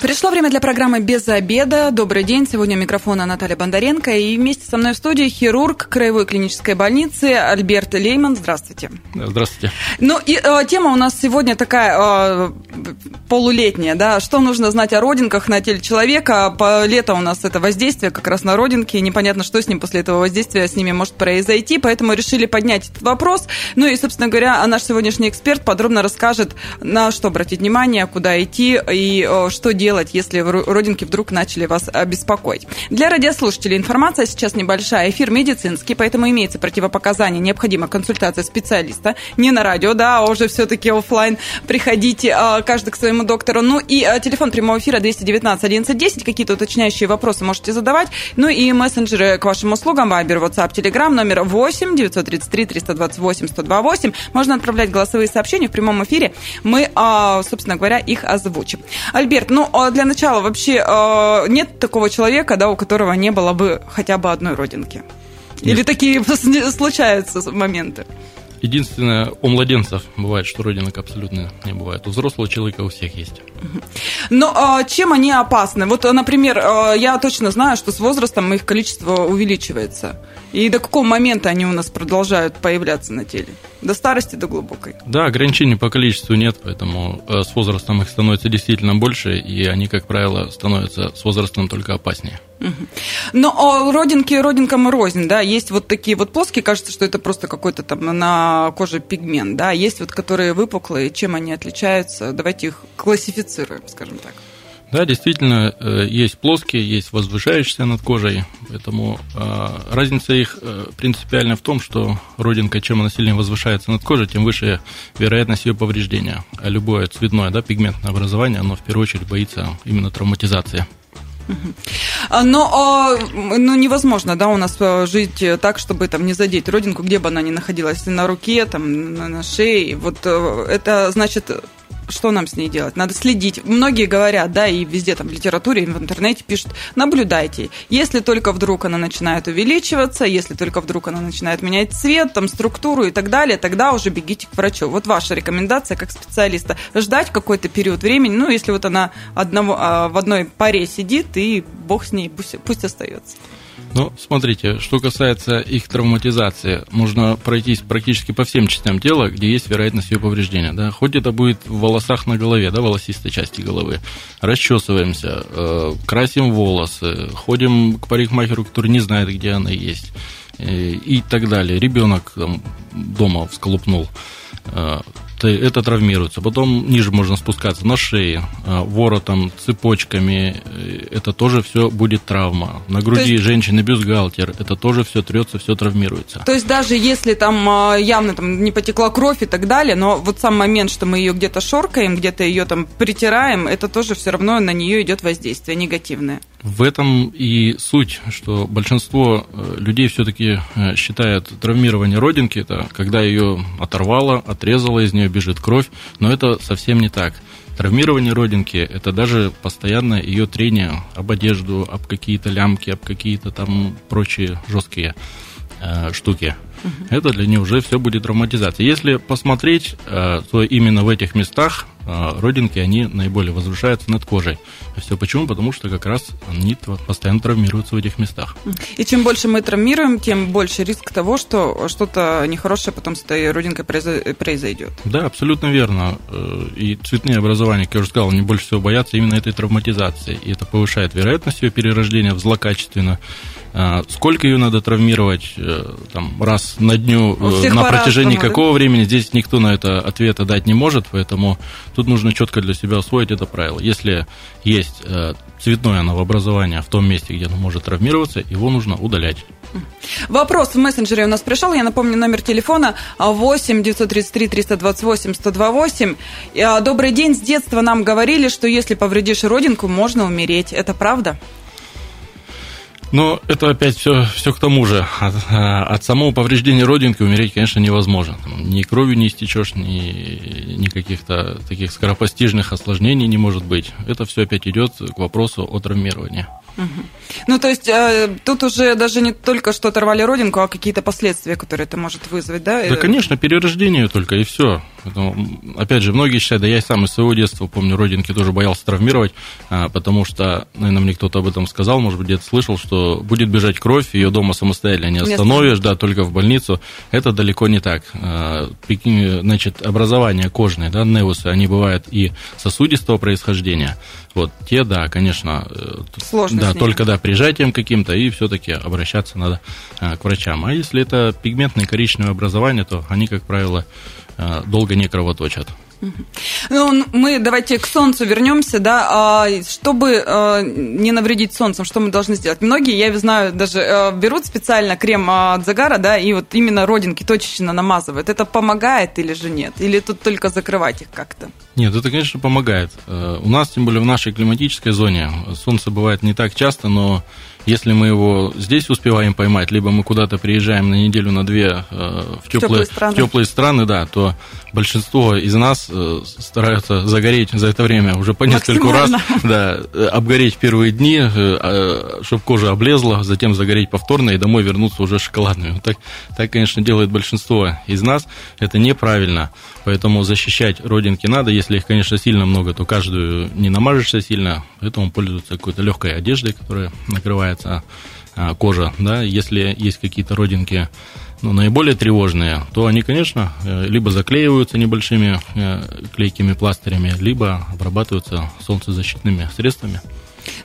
Пришло время для программы «Без обеда». Добрый день. Сегодня у микрофона Наталья Бондаренко. И вместе со мной в студии хирург Краевой клинической больницы Альберт Лейман. Здравствуйте. Здравствуйте. Ну, и э, тема у нас сегодня такая э, полулетняя, да. Что нужно знать о родинках на теле человека? По лето у нас это воздействие как раз на родинки. Непонятно, что с ним после этого воздействия с ними может произойти. Поэтому решили поднять этот вопрос. Ну и, собственно говоря, наш сегодняшний эксперт подробно расскажет, на что обратить внимание, куда идти и э, что делать делать, если родинки вдруг начали вас беспокоить. Для радиослушателей информация сейчас небольшая. Эфир медицинский, поэтому имеется противопоказание, необходима консультация специалиста. Не на радио, да, а уже все-таки офлайн. Приходите а, каждый к своему доктору. Ну и а, телефон прямого эфира 219 1110. Какие-то уточняющие вопросы можете задавать. Ну и мессенджеры к вашим услугам. Вайбер, WhatsApp, Telegram номер 8 933 328 128. Можно отправлять голосовые сообщения в прямом эфире. Мы, а, собственно говоря, их озвучим. Альберт, ну, а для начала вообще э, нет такого человека, да, у которого не было бы хотя бы одной родинки? Нет. Или такие случаются моменты? Единственное, у младенцев бывает, что родинок абсолютно не бывает. У взрослого человека у всех есть. Но а, чем они опасны? Вот, например, а, я точно знаю, что с возрастом их количество увеличивается. И до какого момента они у нас продолжают появляться на теле? До старости, до глубокой? Да, ограничений по количеству нет, поэтому э, с возрастом их становится действительно больше, и они, как правило, становятся с возрастом только опаснее. Но родинки родинкам рознь, да, есть вот такие вот плоские, кажется, что это просто какой-то там на коже пигмент, да, есть вот которые выпуклые, чем они отличаются, давайте их классифицируем, скажем так. Да, действительно, э, есть плоские, есть возвышающиеся над кожей, поэтому э, разница их э, принципиальна в том, что родинка, чем она сильнее возвышается над кожей, тем выше вероятность ее повреждения. А любое цветное, да, пигментное образование, оно в первую очередь боится именно травматизации. Но а, ну, невозможно, да, у нас а, жить так, чтобы там не задеть родинку, где бы она ни находилась, на руке, там, на, на шее. Вот э, это значит что нам с ней делать? Надо следить. Многие говорят, да, и везде там в литературе, и в интернете пишут, наблюдайте. Если только вдруг она начинает увеличиваться, если только вдруг она начинает менять цвет, там, структуру и так далее, тогда уже бегите к врачу. Вот ваша рекомендация как специалиста. Ждать какой-то период времени, ну, если вот она одного, а, в одной паре сидит, и бог с ней, пусть, пусть остается. Ну, смотрите, что касается их травматизации, можно пройтись практически по всем частям тела, где есть вероятность ее повреждения. Да? Хоть это будет в волосах на голове, да, волосистой части головы. Расчесываемся, э, красим волосы, ходим к парикмахеру, который не знает, где она есть, э, и так далее. Ребенок дома всколупнул. Э, это травмируется. Потом ниже можно спускаться на шее, а, воротом, цепочками. Э, это тоже все будет травма. На груди есть... женщины бюстгальтер. Это тоже все трется, все травмируется. То есть даже если там а, явно там не потекла кровь и так далее, но вот сам момент, что мы ее где-то шоркаем, где-то ее там притираем, это тоже все равно на нее идет воздействие негативное. В этом и суть, что большинство э, людей все-таки э, считают травмирование родинки, это когда ее оторвало, отрезало, из нее бежит кровь, но это совсем не так. Травмирование родинки – это даже постоянное ее трение об одежду, об какие-то лямки, об какие-то там прочие жесткие э, штуки. Угу. Это для нее уже все будет травматизация. Если посмотреть, э, то именно в этих местах а, родинки, они наиболее возвышаются над кожей. Все почему? Потому что как раз они постоянно травмируются в этих местах. И чем больше мы травмируем, тем больше риск того, что что-то нехорошее потом с этой родинкой произойдет. Да, абсолютно верно. Э, и цветные образования, как я уже сказал, они больше всего боятся именно этой травматизации. И это повышает вероятность ее перерождения в злокачественно. А, сколько ее надо травмировать э, там, раз на дню, э, на протяжении какого да? времени, здесь никто на это ответа дать не может, поэтому тут нужно четко для себя освоить это правило. Если есть э, цветное новообразование в том месте, где оно может травмироваться, его нужно удалять. Вопрос в мессенджере у нас пришел. Я напомню, номер телефона 8 933 328 128. Добрый день. С детства нам говорили, что если повредишь родинку, можно умереть. Это правда? Но это опять все, все к тому же. От, от самого повреждения родинки умереть, конечно, невозможно. Ни кровью не истечешь, ни, ни каких-то таких скоропостижных осложнений не может быть. Это все опять идет к вопросу о травмировании. Ну, то есть э, тут уже даже не только что оторвали родинку, а какие-то последствия, которые это может вызвать, да? Да, конечно, перерождение только, и все. Опять же, многие считают, да я сам из своего детства помню, родинки тоже боялся травмировать, а, потому что, наверное, мне кто-то об этом сказал, может быть, где-то слышал, что будет бежать кровь, ее дома самостоятельно не остановишь, да, только в больницу. Это далеко не так. А, значит, образование кожное, да, невусы, они бывают и сосудистого происхождения, вот те, да, конечно, э, Сложно да, только да, прижатием каким-то, и все-таки обращаться надо а, к врачам. А если это пигментное коричневое образование, то они, как правило, долго не кровоточат. Ну, мы давайте к солнцу вернемся, да. А, чтобы а, не навредить солнцем, что мы должны сделать? Многие, я знаю, даже а, берут специально крем от загара, да, и вот именно родинки точечно намазывают. Это помогает или же нет? Или тут только закрывать их как-то? Нет, это, конечно, помогает. Э, у нас, тем более в нашей климатической зоне, солнце бывает не так часто, но если мы его здесь успеваем поймать, либо мы куда-то приезжаем на неделю, на две э, в теплые, теплые, страны. В теплые страны, да, то большинство из нас э, стараются загореть за это время уже по нескольку раз, да, э, обгореть первые дни, чтобы кожа облезла, затем загореть повторно и домой вернуться уже шоколадными. Так, так, конечно, делает большинство из нас. Это неправильно. Поэтому защищать родинки надо. Если их, конечно, сильно много, то каждую не намажешься сильно. Поэтому пользуются какой-то легкой одеждой, которая накрывается а, кожа. Да? Если есть какие-то родинки ну, наиболее тревожные, то они, конечно, э, либо заклеиваются небольшими э, клейкими пластырями, либо обрабатываются солнцезащитными средствами.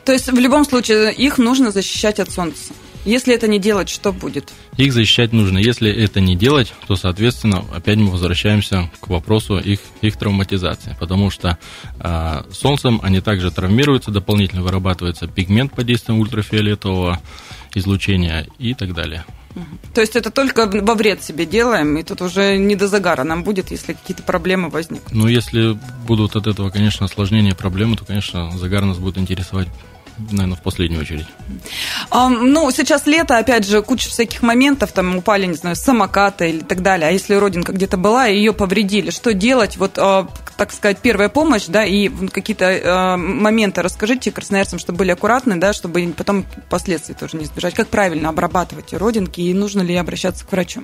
То есть в любом случае их нужно защищать от солнца. Если это не делать, что будет? Их защищать нужно. Если это не делать, то, соответственно, опять мы возвращаемся к вопросу их, их травматизации. Потому что э, солнцем они также травмируются, дополнительно вырабатывается пигмент под действием ультрафиолетового излучения и так далее. То есть это только во вред себе делаем, и тут уже не до загара нам будет, если какие-то проблемы возникнут. Ну, если будут от этого, конечно, осложнения, проблемы, то, конечно, загар нас будет интересовать наверное, в последнюю очередь. А, ну, сейчас лето, опять же, куча всяких моментов, там упали, не знаю, самокаты или так далее. А если родинка где-то была, и ее повредили, что делать? Вот, а, так сказать, первая помощь, да, и какие-то а, моменты расскажите красноярцам, чтобы были аккуратны, да, чтобы потом последствий тоже не избежать. Как правильно обрабатывать родинки, и нужно ли обращаться к врачу?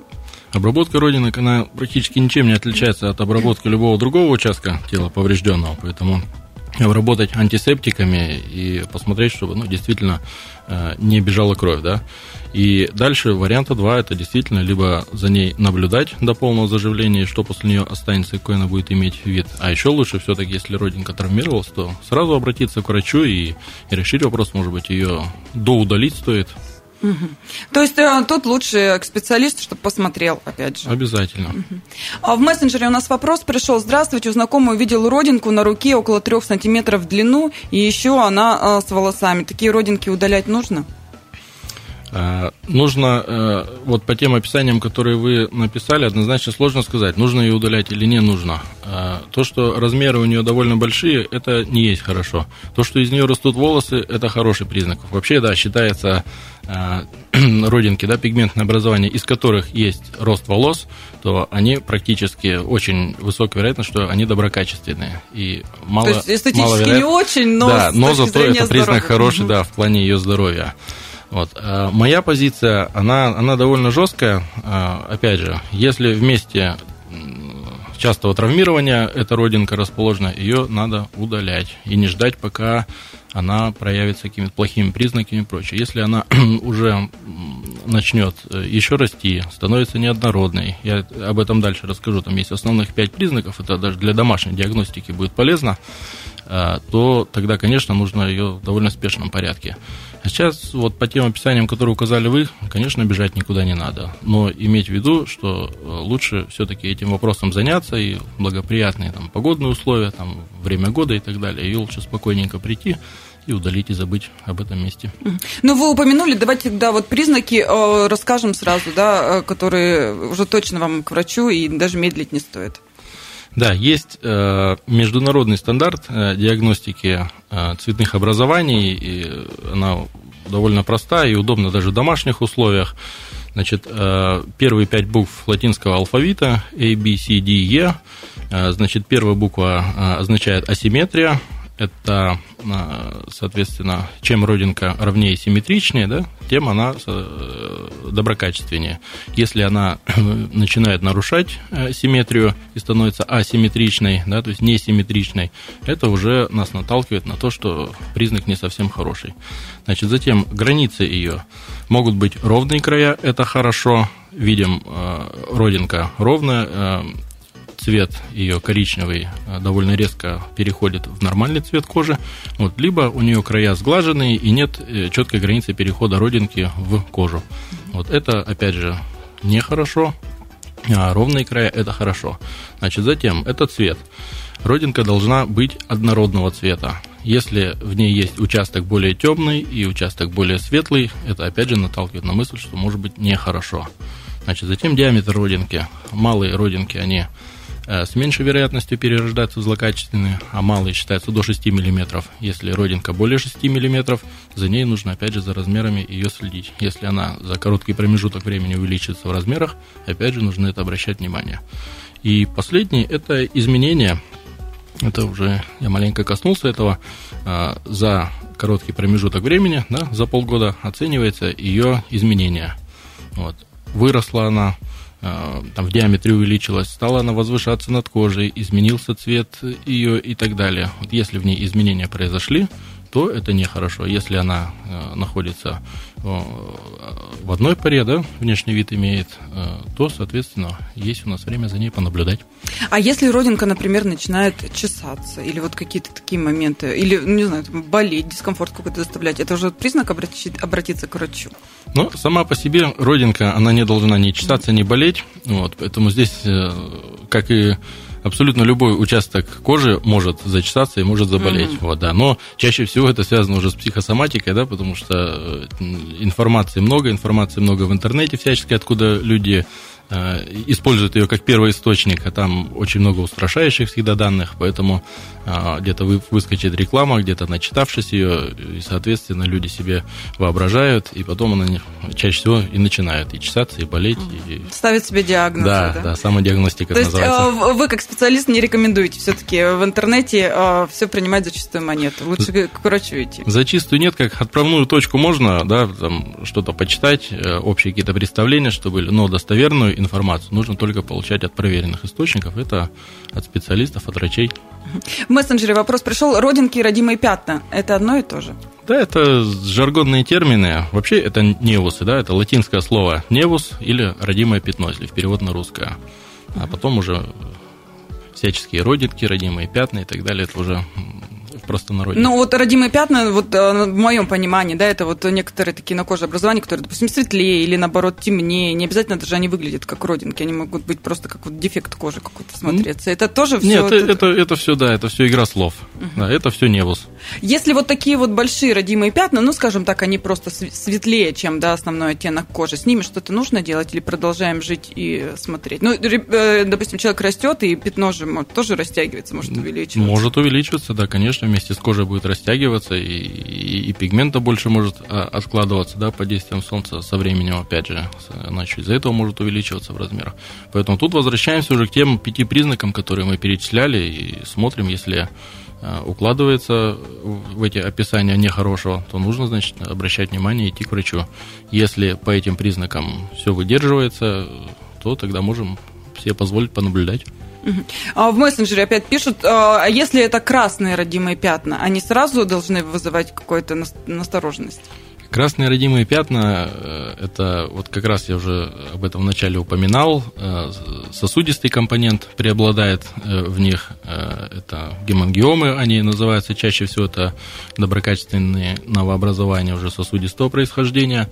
Обработка родинок, она практически ничем не отличается от обработки любого другого участка тела поврежденного, поэтому обработать антисептиками и посмотреть, чтобы ну, действительно э, не бежала кровь. Да? И дальше варианта два это действительно либо за ней наблюдать до полного заживления, что после нее останется, какой она будет иметь вид. А еще лучше все-таки, если родинка травмировалась, то сразу обратиться к врачу и, и решить вопрос, может быть, ее доудалить стоит, Угу. То есть э, тут лучше к специалисту, чтобы посмотрел, опять же. Обязательно. Угу. А в мессенджере у нас вопрос пришел. Здравствуйте, у знакомого увидел родинку на руке около трех сантиметров в длину, и еще она э, с волосами. Такие родинки удалять нужно? Э, нужно, э, вот по тем описаниям, которые вы написали, однозначно сложно сказать, нужно ее удалять или не нужно. Э, то, что размеры у нее довольно большие, это не есть хорошо. То, что из нее растут волосы, это хороший признак. Вообще, да, считается родинки, да, пигментное образование, из которых есть рост волос, то они практически очень высокая вероятность, что они доброкачественные. И мало, то есть эстетически не очень, но, да, но зато это признак хороший, угу. да, в плане ее здоровья. Вот. А моя позиция, она, она довольно жесткая. А, опять же, если вместе частого травмирования эта родинка расположена, ее надо удалять и не ждать, пока она проявится какими-то плохими признаками и прочее. Если она уже начнет э, еще расти, становится неоднородной, я об этом дальше расскажу, там есть основных пять признаков, это даже для домашней диагностики будет полезно, то тогда, конечно, нужно ее в довольно спешном порядке. А сейчас вот по тем описаниям, которые указали вы, конечно, бежать никуда не надо. Но иметь в виду, что э, лучше все-таки этим вопросом заняться и благоприятные там, погодные условия, там, время года и так далее. И лучше спокойненько прийти и удалить и забыть об этом месте. Ну, вы упомянули, давайте да, вот признаки э, расскажем сразу, да, э, которые уже точно вам к врачу и даже медлить не стоит. Да, есть э, международный стандарт э, диагностики э, цветных образований, и она довольно простая и удобна даже в домашних условиях. Значит, первые пять букв латинского алфавита A, B, C, D, E. Значит, первая буква означает асимметрия, это, соответственно, чем родинка ровнее и симметричнее, да, тем она доброкачественнее. Если она начинает нарушать симметрию и становится асимметричной, да, то есть несимметричной, это уже нас наталкивает на то, что признак не совсем хороший. Значит, затем границы ее могут быть ровные края, это хорошо, видим, родинка ровная, цвет ее коричневый э, довольно резко переходит в нормальный цвет кожи, вот, либо у нее края сглаженные и нет э, четкой границы перехода родинки в кожу. Вот это, опять же, нехорошо, а ровные края – это хорошо. Значит, затем, это цвет. Родинка должна быть однородного цвета. Если в ней есть участок более темный и участок более светлый, это опять же наталкивает на мысль, что может быть нехорошо. Значит, затем диаметр родинки. Малые родинки, они с меньшей вероятностью перерождаются злокачественные, а малые считаются до 6 мм. Если родинка более 6 мм, за ней нужно опять же за размерами ее следить. Если она за короткий промежуток времени увеличится в размерах, опять же нужно это обращать внимание. И последнее – это изменение. Это уже я маленько коснулся этого. Э, за короткий промежуток времени, да, за полгода оценивается ее изменение. Вот. Выросла она, Э, там, в диаметре увеличилась, стала она возвышаться над кожей, изменился цвет ее и так далее. Вот если в ней изменения произошли, то это нехорошо. Если она э, находится в одной паре, да, внешний вид имеет, э, то, соответственно, есть у нас время за ней понаблюдать. А если родинка, например, начинает чесаться, или вот какие-то такие моменты, или, ну, не знаю, болеть, дискомфорт какой-то доставлять, это уже признак обратить, обратиться к врачу? Ну, сама по себе родинка, она не должна ни чесаться, ни болеть, вот, поэтому здесь, э, как и абсолютно любой участок кожи может зачесаться и может заболеть. Mm-hmm. Вот, да. Но чаще всего это связано уже с психосоматикой, да, потому что э, информации много, информации много в интернете всячески, откуда люди используют ее как первый источник, а там очень много устрашающих всегда данных, поэтому э, где-то выскочит реклама, где-то начитавшись ее, и, соответственно, люди себе воображают, и потом она чаще всего и начинают и чесаться, и болеть. И... Ставят себе диагноз. Да, да, да, самодиагностика То есть называется. Э, вы, как специалист, не рекомендуете все-таки в интернете все принимать за чистую монету? Лучше к врачу идти. За чистую нет, как отправную точку можно, да, там что-то почитать, общие какие-то представления, чтобы, но достоверную информацию. Нужно только получать от проверенных источников. Это от специалистов, от врачей. В мессенджере вопрос пришел. Родинки и родимые пятна – это одно и то же? Да, это жаргонные термины. Вообще это невусы, да, это латинское слово невус или родимое пятно, если в перевод на русское. А потом уже всяческие родинки, родимые пятна и так далее, это уже в простонародье? Ну, вот родимые пятна, вот э, в моем понимании, да, это вот некоторые такие на коже образования, которые, допустим, светлее или, наоборот, темнее. Не обязательно даже они выглядят как родинки, они могут быть просто как вот дефект кожи какой-то смотреться. Это тоже все... Нет, это, это, это все, да, это все игра слов. Угу. Да, это все невус. Если вот такие вот большие родимые пятна, ну, скажем так, они просто светлее, чем, да, основной оттенок кожи, с ними что-то нужно делать или продолжаем жить и смотреть? Ну, э, допустим, человек растет, и пятно же может, тоже растягивается, может увеличиваться. Может увеличиваться, да, конечно, вместе с кожей будет растягиваться, и, и, и пигмента больше может а, откладываться да, под действием солнца со временем, опять же, значит, из-за этого может увеличиваться в размерах. Поэтому тут возвращаемся уже к тем пяти признакам, которые мы перечисляли, и смотрим, если а, укладывается в эти описания нехорошего, то нужно, значит, обращать внимание и идти к врачу. Если по этим признакам все выдерживается, то тогда можем себе позволить понаблюдать. А в мессенджере опять пишут, а если это красные родимые пятна, они сразу должны вызывать какую-то настороженность? Красные родимые пятна, э, это вот как раз я уже об этом вначале упоминал, э, сосудистый компонент преобладает э, в них, это гемангиомы, они называются чаще всего, это доброкачественные новообразования уже сосудистого происхождения.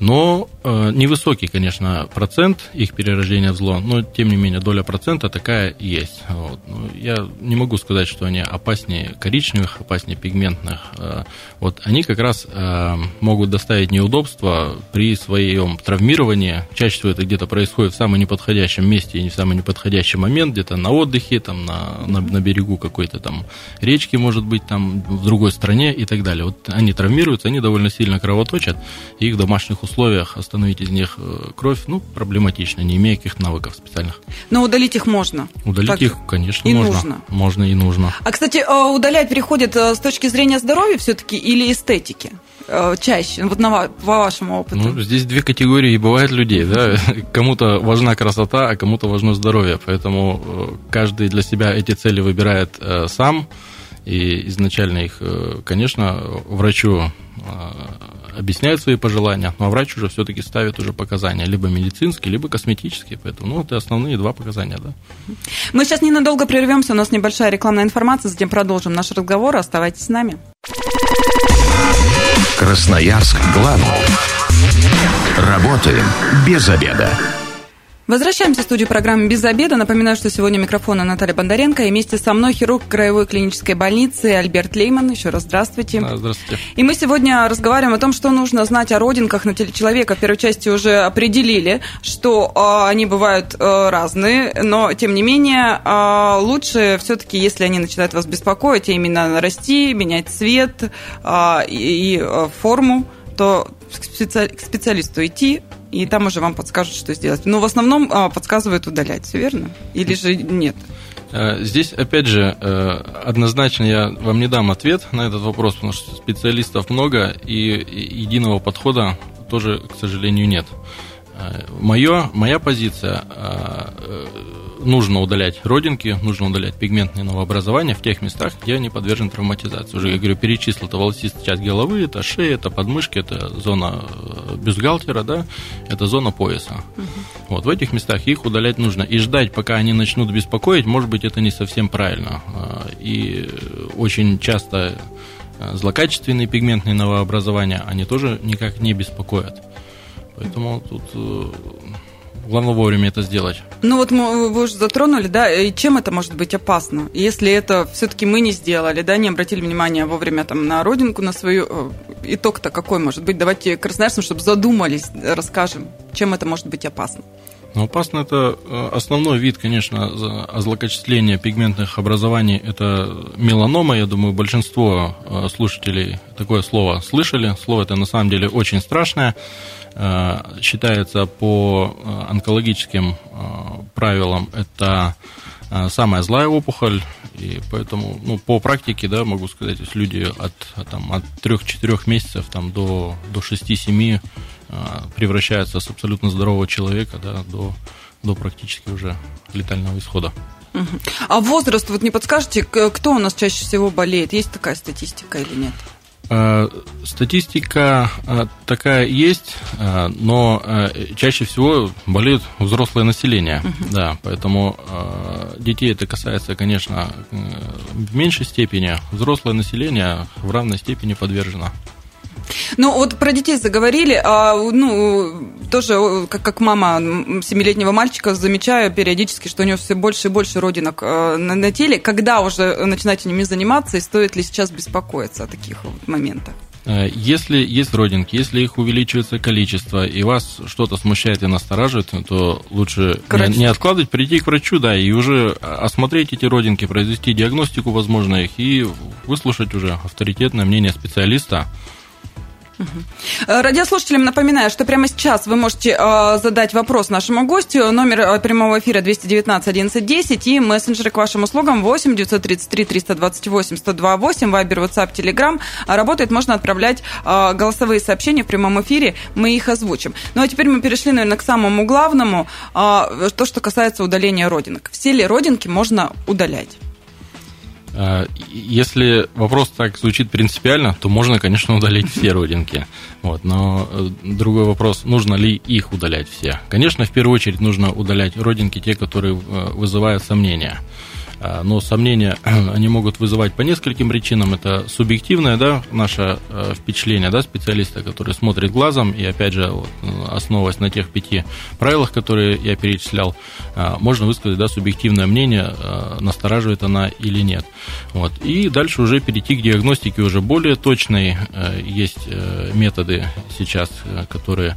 Но э, невысокий, конечно, процент их перерождения в зло, но тем не менее доля процента такая есть. Вот. Ну, я не могу сказать, что они опаснее коричневых, опаснее пигментных. Э, вот они как раз э, могут доставить неудобства при своем травмировании. Чаще всего это где-то происходит в самом неподходящем месте и не в самый неподходящий момент, где-то на отдыхе, там на, на, на берегу какой-то там речки, может быть, там в другой стране и так далее. Вот они травмируются, они довольно сильно кровоточат, и их домашних условиях условиях остановить из них кровь, ну, проблематично, не имея каких-то навыков специальных. Но удалить их можно? Удалить так их, конечно, и можно. нужно? Можно и нужно. А, кстати, удалять переходит с точки зрения здоровья все-таки или эстетики? чаще, вот на, по вашему опыту? Ну, здесь две категории бывает людей, да, кому-то важна красота, а кому-то важно здоровье, поэтому каждый для себя эти цели выбирает сам, и изначально их, э, конечно, врачу объясняют свои пожелания, но врач уже все-таки ставит уже показания, либо медицинские, либо косметические. Поэтому ну, это основные два показания. Да. Мы сейчас ненадолго прервемся, у нас небольшая рекламная информация, затем продолжим наш разговор. Оставайтесь с нами. Красноярск главный. Работаем без обеда. Возвращаемся в студию программы «Без обеда». Напоминаю, что сегодня микрофона Наталья Бондаренко. И вместе со мной хирург Краевой клинической больницы Альберт Лейман. Еще раз здравствуйте. Да, здравствуйте. И мы сегодня разговариваем о том, что нужно знать о родинках на теле человека. В первой части уже определили, что э, они бывают э, разные, но, тем не менее, э, лучше все-таки, если они начинают вас беспокоить, а именно расти, менять цвет э, и, и форму, то к специалисту идти, и там уже вам подскажут, что сделать. Но в основном а, подсказывают удалять, все верно? Или же нет? Э, здесь, опять же, э, однозначно я вам не дам ответ на этот вопрос, потому что специалистов много, и единого подхода тоже, к сожалению, нет. Э, Мое, моя позиция нужно удалять родинки, нужно удалять пигментные новообразования в тех местах, где они подвержены травматизации. Уже, я говорю, перечислил, это волосистая часть головы, это шея, это подмышки, это зона э, бюстгальтера, да, это зона пояса. Угу. Вот в этих местах их удалять нужно. И ждать, пока они начнут беспокоить, может быть, это не совсем правильно. А, и очень часто э, злокачественные пигментные новообразования, они тоже никак не беспокоят. Поэтому тут э, Главное вовремя это сделать. Ну вот мы, вы уже затронули, да, и чем это может быть опасно? Если это все-таки мы не сделали, да, не обратили внимания вовремя там на родинку, на свою, э, итог-то какой может быть? Давайте красноярцам, чтобы задумались, расскажем, чем это может быть опасно. Ну, опасно это э, основной вид, конечно, злокочисления пигментных образований. Это меланома. Я думаю, большинство слушателей такое слово слышали. Слово это на самом деле очень страшное. Э, считается по э, онкологическим э, правилам это самая злая опухоль, и поэтому, ну, по практике, да, могу сказать, есть люди от, там, от 3-4 месяцев там, до, до 6-7 превращаются с абсолютно здорового человека да, до, до практически уже летального исхода. А возраст, вот не подскажете, кто у нас чаще всего болеет? Есть такая статистика или нет? Э, статистика э, такая есть, э, но чаще всего болеет взрослое население. Угу. Да, поэтому детей это касается, конечно, в меньшей степени. Взрослое население в равной степени подвержено. Ну, вот про детей заговорили. А, ну, тоже, как, как мама семилетнего мальчика, замечаю периодически, что у него все больше и больше родинок э, на, на теле. Когда уже начинать ними заниматься, и стоит ли сейчас беспокоиться о таких вот моментах? Э, если есть родинки, если их увеличивается количество, и вас что-то смущает и настораживает, то лучше не, не откладывать, прийти к врачу, да, и уже осмотреть эти родинки, произвести диагностику, возможно, их, и выслушать уже авторитетное мнение специалиста. Радиослушателям напоминаю, что прямо сейчас вы можете э, задать вопрос нашему гостю. Номер э, прямого эфира 219 1110 и мессенджеры к вашим услугам 8 933 328 128, вайбер, WhatsApp, Telegram. Работает, можно отправлять э, голосовые сообщения в прямом эфире, мы их озвучим. Ну а теперь мы перешли, наверное, к самому главному, то, что касается удаления родинок. Все ли родинки можно удалять? А, если вопрос так звучит принципиально, то можно, конечно, удалить все родинки. Вот, но э, другой вопрос, нужно ли их удалять все? Конечно, в первую очередь нужно удалять родинки, те, которые э, вызывают сомнения. А, но сомнения они могут вызывать по нескольким причинам. Это субъективное да, наше э, впечатление да, специалиста, который смотрит глазом, и опять же, вот, основываясь на тех пяти правилах, которые я перечислял, а, можно высказать да, субъективное мнение, а, настораживает она или нет. Вот. И дальше уже перейти к диагностике уже более точной. Э, есть э, методы сейчас, которые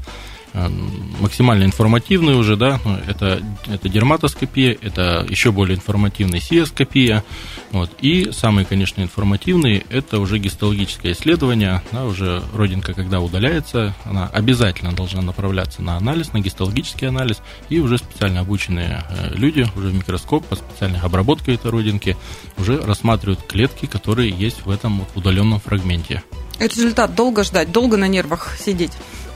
максимально информативные уже, да, ну, это, это дерматоскопия, это еще более информативная сиоскопия, вот, и самые, конечно, информативные, это уже гистологическое исследование, да, уже родинка, когда удаляется, она обязательно должна направляться на анализ, на гистологический анализ, и уже специально обученные э, люди, уже в микроскоп по специальной обработке этой родинки, уже рассматривают клетки, которые есть в этом удаленном фрагменте. Этот результат долго ждать, долго на нервах сидеть?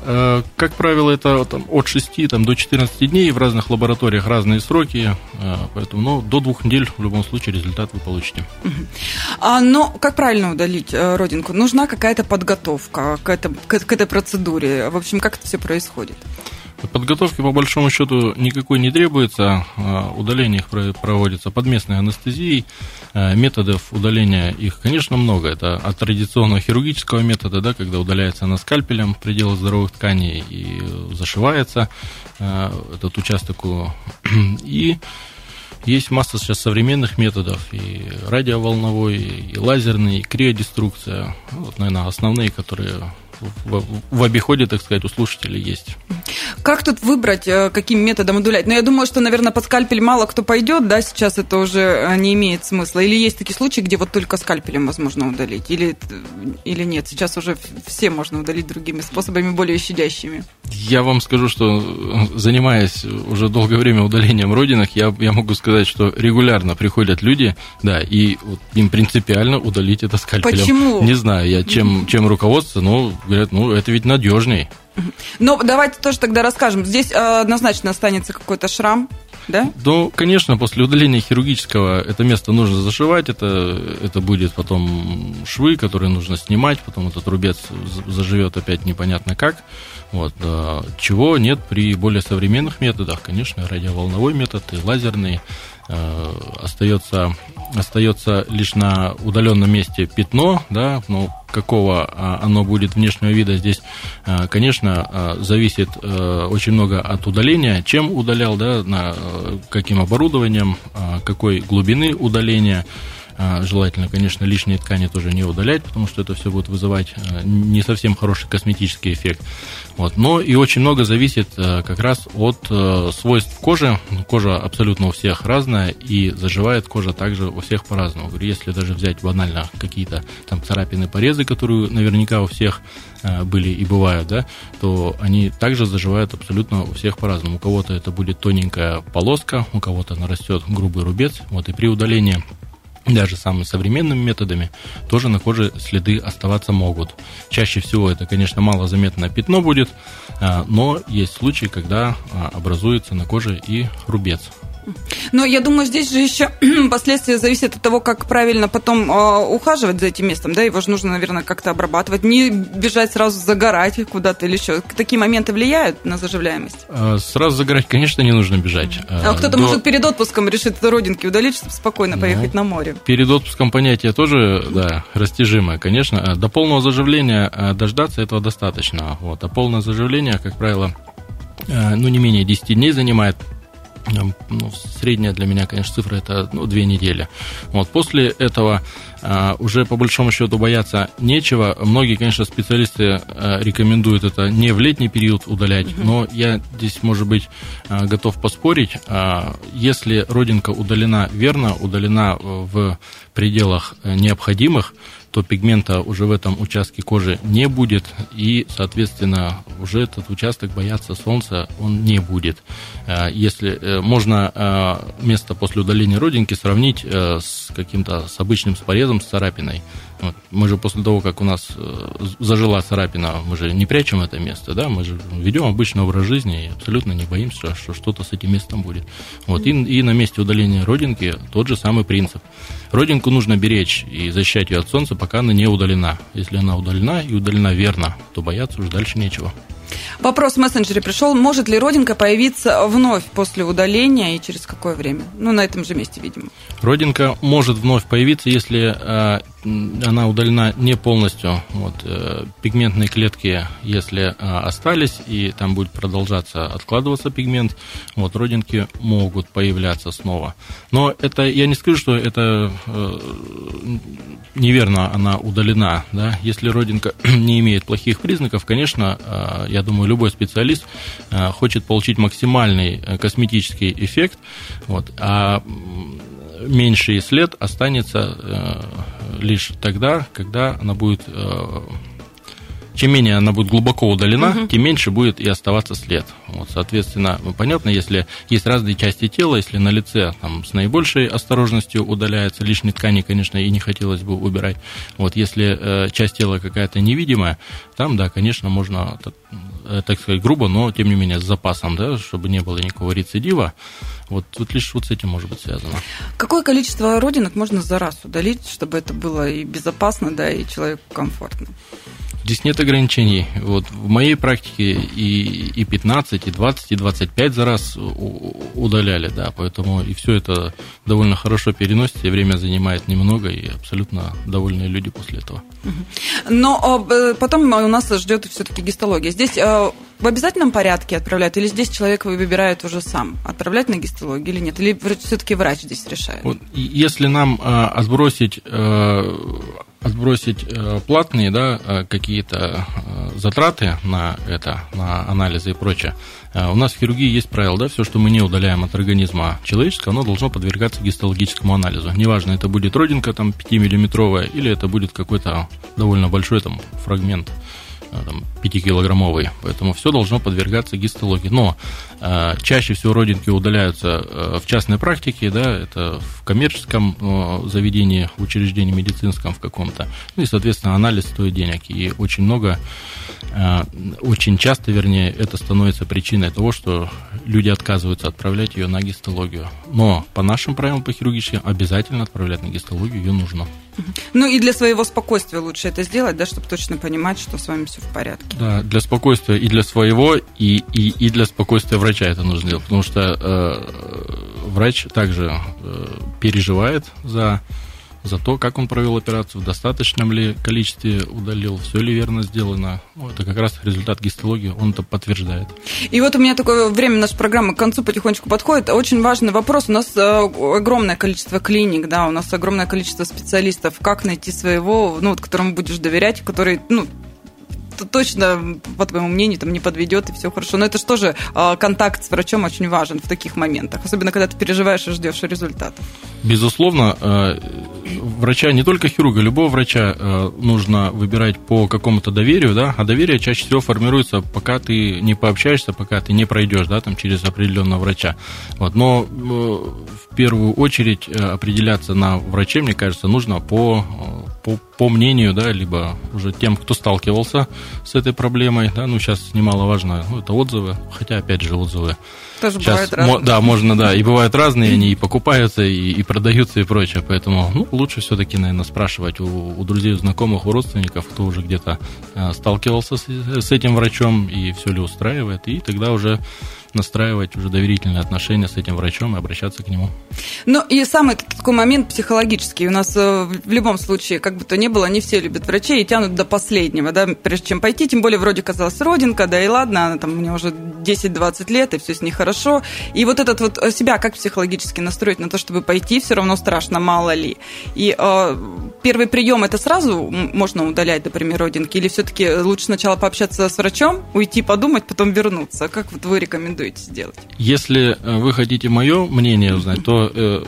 Э, как правило, это там, от 6 там, до 14 дней, в разных лабораториях разные сроки, э, поэтому ну, до двух недель в любом случае результат вы получите. А, но как правильно удалить э, родинку? Нужна какая-то подготовка к, это, к, к этой процедуре? В общем, как это все происходит? Подготовки по большому счету никакой не требуется. А, удаление их проводится под местной анестезией. А, методов удаления их, конечно, много. Это от традиционного хирургического метода, да, когда удаляется на скальпелем пределы здоровых тканей и зашивается а, этот участок. И есть масса сейчас современных методов, и радиоволновой, и лазерный, и криодеструкция. Вот, наверное, основные, которые в, в обиходе, так сказать, у слушателей есть. Как тут выбрать, э, каким методом удалять? Ну, я думаю, что, наверное, под скальпель мало кто пойдет, да, сейчас это уже э, не имеет смысла. Или есть такие случаи, где вот только скальпелем возможно удалить? Или, или нет? Сейчас уже все можно удалить другими способами, более щадящими. Я вам скажу, что э, занимаясь уже долгое время удалением родинок, я, я могу сказать, что регулярно приходят люди, да, и вот им принципиально удалить это скальпелем. Почему? Не знаю, я чем, чем руководство, но говорят, ну, это ведь надежней. Но давайте тоже тогда расскажем. Здесь э, однозначно останется какой-то шрам, да? Ну, конечно, после удаления хирургического это место нужно зашивать, это, это будет потом швы, которые нужно снимать, потом этот рубец заживет опять непонятно как. Вот, чего нет при более современных методах, конечно, радиоволновой метод и лазерный. Э, остается, остается лишь на удаленном месте пятно, да, ну, какого а, оно будет внешнего вида здесь, э, конечно, э, зависит очень много от удаления, чем удалял, да, на каким оборудованием, какой глубины удаления, а, желательно, конечно, лишние ткани тоже не удалять, потому что это все будет вызывать а, не совсем хороший косметический эффект. Вот. Но и очень много зависит а, как раз от свойств кожи. Кожа абсолютно у всех разная, и заживает кожа также у всех по-разному. Если даже взять банально какие-то там царапины, порезы, которые наверняка у всех были и бывают, да, то они также заживают абсолютно у всех по-разному. У кого-то это будет тоненькая полоска, у кого-то нарастет грубый рубец. Вот, и при удалении даже самыми современными методами, тоже на коже следы оставаться могут. Чаще всего это, конечно, малозаметное пятно будет, а, но есть случаи, когда а, образуется на коже и рубец. Но я думаю, здесь же еще последствия зависят от того, как правильно потом э, ухаживать за этим местом, да, его же нужно, наверное, как-то обрабатывать, не бежать сразу загорать куда-то или еще. Такие моменты влияют на заживляемость? А, сразу загорать, конечно, не нужно бежать. А, а кто-то, До... может, перед отпуском решит родинки удалить, чтобы спокойно ну, поехать на море. Перед отпуском понятие тоже, да, растяжимое, конечно. До полного заживления а, дождаться этого достаточно. Вот. А полное заживление, как правило, ну, не менее 10 дней занимает ну, средняя для меня, конечно, цифра это ну, две недели. Вот, после этого а, уже по большому счету бояться нечего. Многие, конечно, специалисты а, рекомендуют это не в летний период удалять, угу. но я здесь, может быть, а, готов поспорить. А, если родинка удалена верно, удалена в пределах э, необходимых, то пигмента уже в этом участке кожи не будет, и, соответственно, уже этот участок бояться солнца он не будет. Э, если э, можно э, место после удаления родинки сравнить с каким-то с обычным с порезом, с царапиной. Вот. Мы же после того, как у нас зажила царапина, мы же не прячем это место, да, мы же ведем обычный образ жизни и абсолютно не боимся, что что-то с этим местом будет. Вот. И, и на месте удаления родинки тот же самый принцип. Родинку нужно беречь и защищать ее от солнца, пока она не удалена. Если она удалена и удалена верно, то бояться уже дальше нечего. Вопрос в мессенджере пришел. Может ли родинка появиться вновь после удаления и через какое время? Ну, на этом же месте, видимо. Родинка может вновь появиться, если э, она удалена не полностью. Вот, э, пигментные клетки, если остались, и там будет продолжаться откладываться пигмент, вот, родинки могут появляться снова. Но это, я не скажу, что это неверно она удалена. Да? Если родинка не имеет плохих признаков, конечно, я думаю, любой специалист хочет получить максимальный косметический эффект, вот, а меньший след останется э, лишь тогда, когда она будет э, чем менее она будет глубоко удалена, угу. тем меньше будет и оставаться след. Вот, соответственно, понятно, если есть разные части тела, если на лице там, с наибольшей осторожностью удаляются лишние ткани, конечно, и не хотелось бы убирать. Вот, если э, часть тела какая-то невидимая, там, да, конечно, можно, так сказать, грубо, но, тем не менее, с запасом, да, чтобы не было никакого рецидива. Вот тут лишь вот с этим может быть связано. Какое количество родинок можно за раз удалить, чтобы это было и безопасно, да, и человеку комфортно? Здесь нет ограничений. Вот в моей практике и, и 15, и 20, и 25 за раз удаляли, да, поэтому и все это довольно хорошо переносится, и время занимает немного, и абсолютно довольные люди после этого. Но э, потом у нас ждет все-таки гистология. Здесь э, в обязательном порядке отправляют, или здесь человек выбирает уже сам, отправлять на гистологию или нет? Или все-таки врач здесь решает? Вот, если нам э, отбросить отбросить э, платные да, э, какие-то э, затраты на это, на анализы и прочее, у нас в хирургии есть правило, да, все, что мы не удаляем от организма человеческого, оно должно подвергаться гистологическому анализу. Неважно, это будет родинка там 5-миллиметровая или это будет какой-то довольно большой там фрагмент там, 5-килограммовый. Поэтому все должно подвергаться гистологии. Но э, чаще всего родинки удаляются э, в частной практике, да, это в коммерческом э, заведении, в учреждении медицинском в каком-то. Ну и, соответственно, анализ стоит денег. И очень много, э, очень часто, вернее, это становится причиной того, что люди отказываются отправлять ее на гистологию. Но по нашим правилам по хирургическим обязательно отправлять на гистологию ее нужно. Ну и для своего спокойствия лучше это сделать, да, чтобы точно понимать, что с вами все в порядке. Да, для спокойствия и для своего, и, и, и для спокойствия врача это нужно делать, потому что э, врач также э, переживает за за то, как он провел операцию, в достаточном ли количестве удалил, все ли верно сделано. Ну, это как раз результат гистологии, он это подтверждает. И вот у меня такое время нашей программы к концу потихонечку подходит. Очень важный вопрос. У нас э, огромное количество клиник, да, у нас огромное количество специалистов. Как найти своего, ну, вот, которому будешь доверять, который, ну, точно, по твоему мнению, там не подведет и все хорошо. Но это же тоже а, контакт с врачом очень важен в таких моментах, особенно когда ты переживаешь и ждешь результатов. Безусловно, э, врача, не только хирурга, любого врача э, нужно выбирать по какому-то доверию, да, а доверие чаще всего формируется, пока ты не пообщаешься, пока ты не пройдешь, да, там, через определенного врача. Вот. Но э, в первую очередь определяться на враче, мне кажется, нужно по, по, по мнению, да, либо уже тем, кто сталкивался с этой проблемой, да, ну, сейчас немаловажно, ну, это отзывы, хотя, опять же, отзывы тоже Сейчас, бывают разные. Да, можно, да, и бывают разные, они и покупаются, и, и продаются, и прочее, поэтому, ну, лучше все-таки, наверное, спрашивать у, у друзей, у знакомых, у родственников, кто уже где-то э, сталкивался с, с этим врачом, и все ли устраивает, и тогда уже настраивать уже доверительные отношения с этим врачом и обращаться к нему. Ну и самый такой момент психологический. У нас э, в любом случае, как бы то ни было, не все любят врачей и тянут до последнего, да, прежде чем пойти. Тем более вроде казалось родинка, да и ладно, она там мне уже 10-20 лет, и все с ней хорошо. И вот этот вот э, себя как психологически настроить на то, чтобы пойти, все равно страшно, мало ли. И э, первый прием это сразу можно удалять, например, родинки, или все-таки лучше сначала пообщаться с врачом, уйти подумать, потом вернуться? Как вот вы рекомендуете сделать? Если э, вы хотите мое мнение узнать, то э,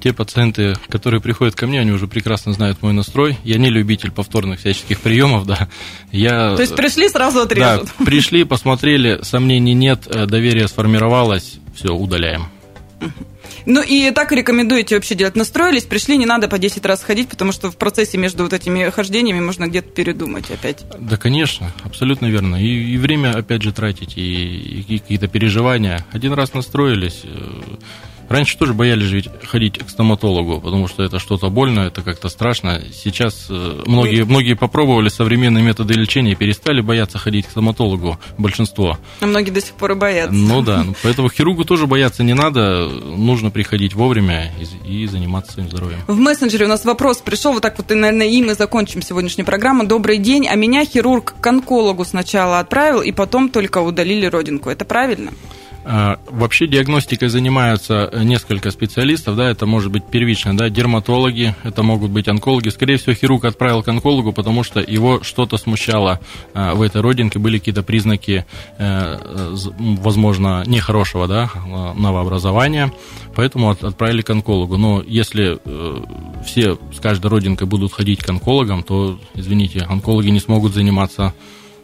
те пациенты, которые приходят ко мне, они уже прекрасно знают мой настрой. Я не любитель повторных всяческих приемов, да. Я, то есть пришли, сразу отрежут? Да, пришли, посмотрели, сомнений нет, э, доверие сформировалось, все, удаляем. Ну и так рекомендуете вообще делать? Настроились, пришли, не надо по 10 раз ходить, потому что в процессе между вот этими хождениями можно где-то передумать опять. Да, конечно, абсолютно верно. И, и время, опять же, тратить, и, и какие-то переживания. Один раз настроились, э, Раньше тоже боялись ведь ходить к стоматологу, потому что это что-то больно, это как-то страшно. Сейчас э, многие, многие попробовали современные методы лечения и перестали бояться ходить к стоматологу, большинство. А многие до сих пор и боятся. Ну да, поэтому хирургу тоже бояться не надо, нужно приходить вовремя и, и заниматься своим здоровьем. В мессенджере у нас вопрос пришел, вот так вот, и, наверное, и мы закончим сегодняшнюю программу. Добрый день, а меня хирург к онкологу сначала отправил, и потом только удалили родинку. Это правильно? А, вообще диагностикой занимаются несколько специалистов, да, это может быть первично, да, дерматологи, это могут быть онкологи. Скорее всего, хирург отправил к онкологу, потому что его что-то смущало а, в этой родинке, были какие-то признаки, э, возможно, нехорошего, да, новообразования, поэтому отправили к онкологу. Но если э, все с каждой родинкой будут ходить к онкологам, то, извините, онкологи не смогут заниматься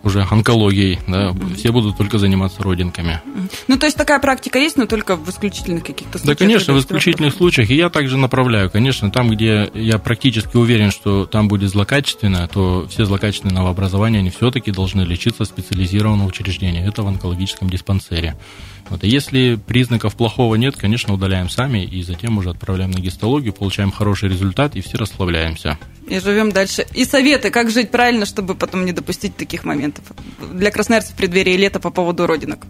уже онкологией, да, mm-hmm. все будут только заниматься родинками. Ну, то есть такая практика есть, но только в исключительных каких-то случаях? Да, конечно, в исключительных случаях, и я также направляю, конечно, там, где я практически уверен, что там будет злокачественно, то все злокачественные новообразования, они все-таки должны лечиться в специализированном учреждении, это в онкологическом диспансере. Вот. И если признаков плохого нет, конечно, удаляем сами и затем уже отправляем на гистологию, получаем хороший результат и все расслабляемся. И живем дальше. И советы, как жить правильно, чтобы потом не допустить таких моментов для красноярцев в преддверии лета по поводу родинок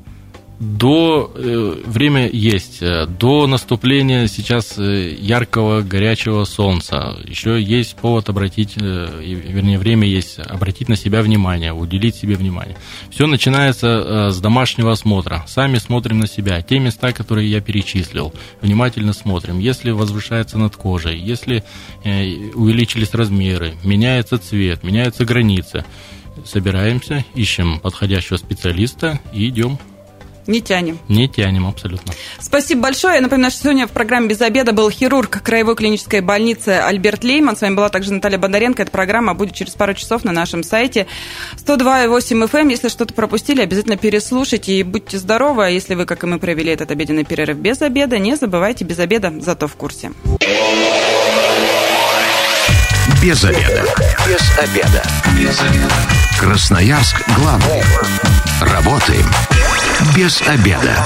до э, время есть э, до наступления сейчас э, яркого горячего солнца. Еще есть повод обратить вернее время есть обратить на себя внимание уделить себе внимание. Все начинается с домашнего осмотра. Сами смотрим на себя те места которые я перечислил. Внимательно смотрим. Если возвышается над кожей если увеличились размеры меняется цвет меняются границы собираемся ищем подходящего специалиста и идем не тянем. Не тянем, абсолютно. Спасибо большое. Я напоминаю, что сегодня в программе «Без обеда» был хирург Краевой клинической больницы Альберт Лейман. С вами была также Наталья Бондаренко. Эта программа будет через пару часов на нашем сайте 102.8 FM. Эм. Если что-то пропустили, обязательно переслушайте и будьте здоровы. А если вы, как и мы, провели этот обеденный перерыв без обеда, не забывайте без обеда, зато в курсе. Без обеда. Без обеда. Без обеда. Красноярск главный. Работаем без обеда.